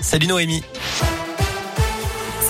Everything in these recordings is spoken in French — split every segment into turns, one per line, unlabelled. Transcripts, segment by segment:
Salut Noémie.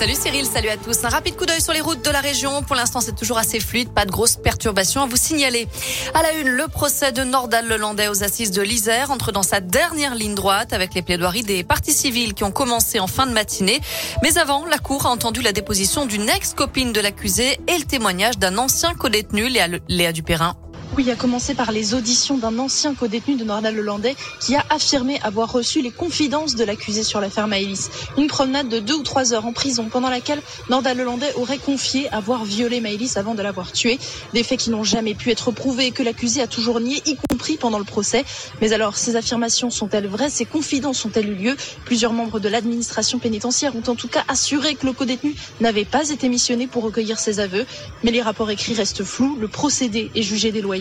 Salut Cyril, salut à tous. Un rapide coup d'œil sur les routes de la région. Pour l'instant, c'est toujours assez fluide, pas de grosses perturbations à vous signaler. À la une, le procès de Nordal Lelandais aux assises de l'Isère entre dans sa dernière ligne droite avec les plaidoiries des parties civiles qui ont commencé en fin de matinée. Mais avant, la Cour a entendu la déposition d'une ex-copine de l'accusé et le témoignage d'un ancien codétenu, Léa, Léa Dupérin.
Oui, a commencé par les auditions d'un ancien codétenu de Nordal Lelandais qui a affirmé avoir reçu les confidences de l'accusé sur l'affaire Maëlys. Une promenade de deux ou trois heures en prison pendant laquelle Nordal Lelandais aurait confié avoir violé Maëlys avant de l'avoir tué. Des faits qui n'ont jamais pu être prouvés et que l'accusé a toujours nié, y compris pendant le procès. Mais alors, ces affirmations sont-elles vraies? Ces confidences ont-elles eu lieu? Plusieurs membres de l'administration pénitentiaire ont en tout cas assuré que le codétenu n'avait pas été missionné pour recueillir ses aveux. Mais les rapports écrits restent flous. Le procédé est jugé déloyal.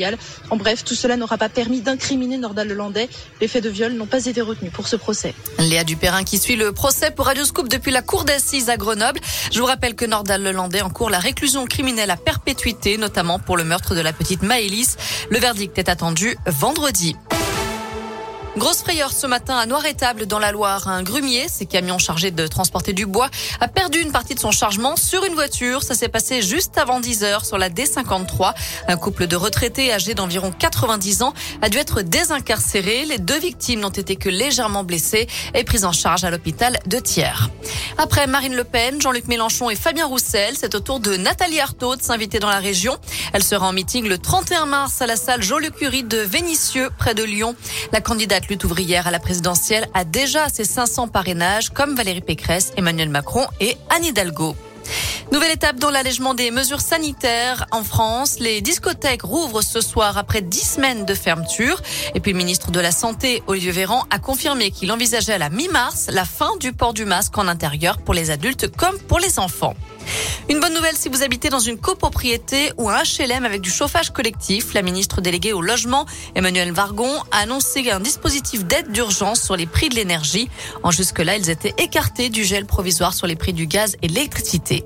En bref, tout cela n'aura pas permis d'incriminer Nordal Lelandais. Les faits de viol n'ont pas été retenus pour ce procès.
Léa Dupérin qui suit le procès pour Radioscoop depuis la cour d'assises à Grenoble. Je vous rappelle que Nordal Lelandais encourt la réclusion criminelle à perpétuité, notamment pour le meurtre de la petite Maëlys. Le verdict est attendu vendredi. Grosse frayeur ce matin à Noir-Étable dans la Loire. Un grumier, ces camions chargés de transporter du bois, a perdu une partie de son chargement sur une voiture. Ça s'est passé juste avant 10 heures sur la D53. Un couple de retraités âgés d'environ 90 ans a dû être désincarcéré. Les deux victimes n'ont été que légèrement blessées et prises en charge à l'hôpital de Thiers. Après Marine Le Pen, Jean-Luc Mélenchon et Fabien Roussel, c'est au tour de Nathalie Arthaud de s'inviter dans la région. Elle sera en meeting le 31 mars à la salle Jean-Luc Curie de Vénissieux, près de Lyon. La candidate lutte ouvrière à la présidentielle a déjà ses 500 parrainages comme Valérie Pécresse, Emmanuel Macron et Anne Hidalgo. Nouvelle étape dans l'allègement des mesures sanitaires en France. Les discothèques rouvrent ce soir après dix semaines de fermeture. Et puis le ministre de la Santé, Olivier Véran, a confirmé qu'il envisageait à la mi-mars la fin du port du masque en intérieur pour les adultes comme pour les enfants. Une bonne nouvelle si vous habitez dans une copropriété ou un HLM avec du chauffage collectif. La ministre déléguée au logement, Emmanuel Vargon, a annoncé un dispositif d'aide d'urgence sur les prix de l'énergie. En jusque-là, ils étaient écartés du gel provisoire sur les prix du gaz et de l'électricité.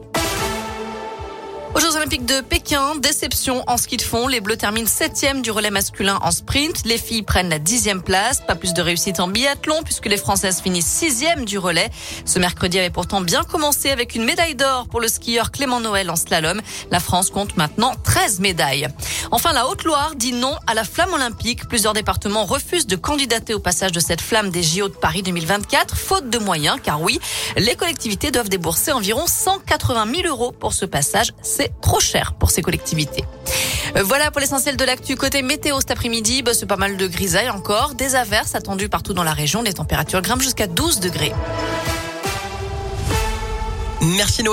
Aux Jeux Olympiques de Pékin, déception en ski de fond. Les Bleus terminent septième du relais masculin en sprint. Les filles prennent la dixième place. Pas plus de réussite en biathlon puisque les Françaises finissent sixième du relais. Ce mercredi avait pourtant bien commencé avec une médaille d'or pour le skieur Clément Noël en slalom. La France compte maintenant 13 médailles. Enfin, la Haute-Loire dit non à la flamme olympique. Plusieurs départements refusent de candidater au passage de cette flamme des JO de Paris 2024, faute de moyens, car oui, les collectivités doivent débourser environ 180 000 euros pour ce passage. Trop cher pour ces collectivités. Euh, voilà pour l'essentiel de l'actu. Côté météo cet après-midi, bah, c'est pas mal de grisailles encore. Des averses attendues partout dans la région. Les températures grimpent jusqu'à 12 degrés.
Merci Noé.